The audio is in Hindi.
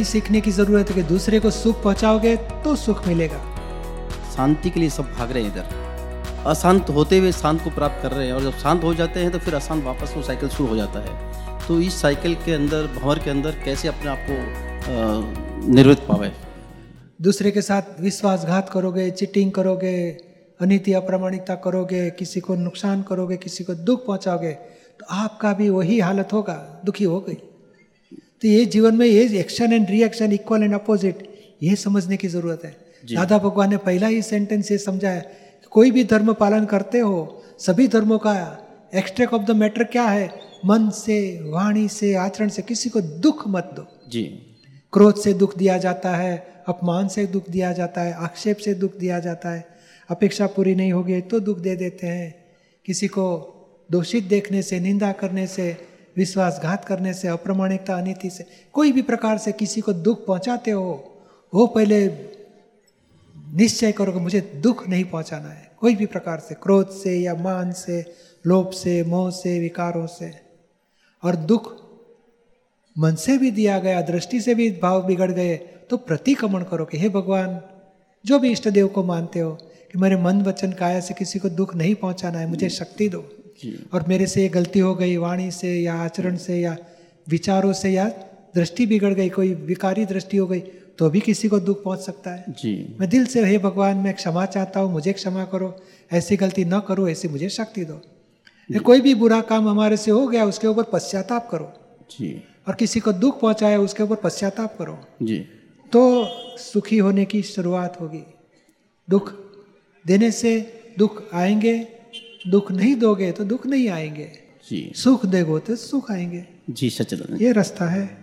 इतना ही सीखने की ज़रूरत है कि दूसरे को सुख पहुंचाओगे तो सुख मिलेगा। शांति के लिए सब भाग रहे हैं इधर। अशांत होते हुए शांत को प्राप्त कर रहे हैं और जब शांत हो जाते हैं तो फिर अशांत वापस वो साइकिल शुरू हो जाता है। तो इस साइकिल के अंदर भंवर के अंदर कैसे अपने आप को निर्वृत पावे? दूसरे के साथ विश्वासघात करोगे चिटिंग करोगे अनिति अप्रामाणिकता करोगे किसी को नुकसान करोगे किसी को दुख पहुंचाओगे तो आपका भी वही हालत होगा दुखी हो गई। तो ये जीवन में ये action and reaction equal and opposite ये समझने की ज़रूरत है। दादा भगवान ने पहला ही सेंटेंस ये समझाया कोई भी धर्म पालन करते हो सभी धर्मों का एक्सट्रैक ऑफ़ द मैटर क्या है? मन से वाणी से आचरण से किसी को दुख मत दो। जी। क्रोध से दुख दिया जाता है अपमान से दुख दिया जाता है आक्षेप से दुख दिया जाता है अपेक्षा पूरी नहीं होगी तो दुख दे देते हैं। किसी को दोषित देखने से निंदा करने से विश्वासघात करने से, अप्रमाणिकता, अनिति से, कोई भी प्रकार से किसी को दुख पहुंचाते हो, वो पहले निश्चय करो कि मुझे दुख नहीं पहुंचाना है। कोई भी प्रकार से, क्रोध से या मान से, लोभ से, मोह से, विकारों से। और दुख मन से भी दिया गया, दृष्टि से भी भाव बिगड़ गए तो प्रतिक्रमण करो कि हे भगवान, जो भी इष्ट देव को मानते हो कि मेरे मन वचन काया से किसी को दुख नहीं पहुंचाना है, मुझे शक्ति दो। और मेरे से ये गलती हो गई वाणी से या आचरण से या विचारों से या दृष्टि बिगड़ गई कोई विकारी दृष्टि हो गई तो भी किसी को दुख पहुँच सकता है। जी। मैं दिल से हे भगवान मैं क्षमा चाहता हूँ मुझे क्षमा करो ऐसी गलती न करो ऐसी मुझे शक्ति दो। कोई भी बुरा काम हमारे से हो गया उसके ऊपर पश्चाताप करो। जी। और किसी को दुख पहुँचाया उसके ऊपर पश्चाताप करो। जी। तो सुखी होने की शुरुआत होगी। दुख देने से दुख आएँगे दुख नहीं दोगे तो दुख नहीं आएँगे। जी। सुख देगो तो सुख आएँगे। जी सचिदानंद ये रास्ता है।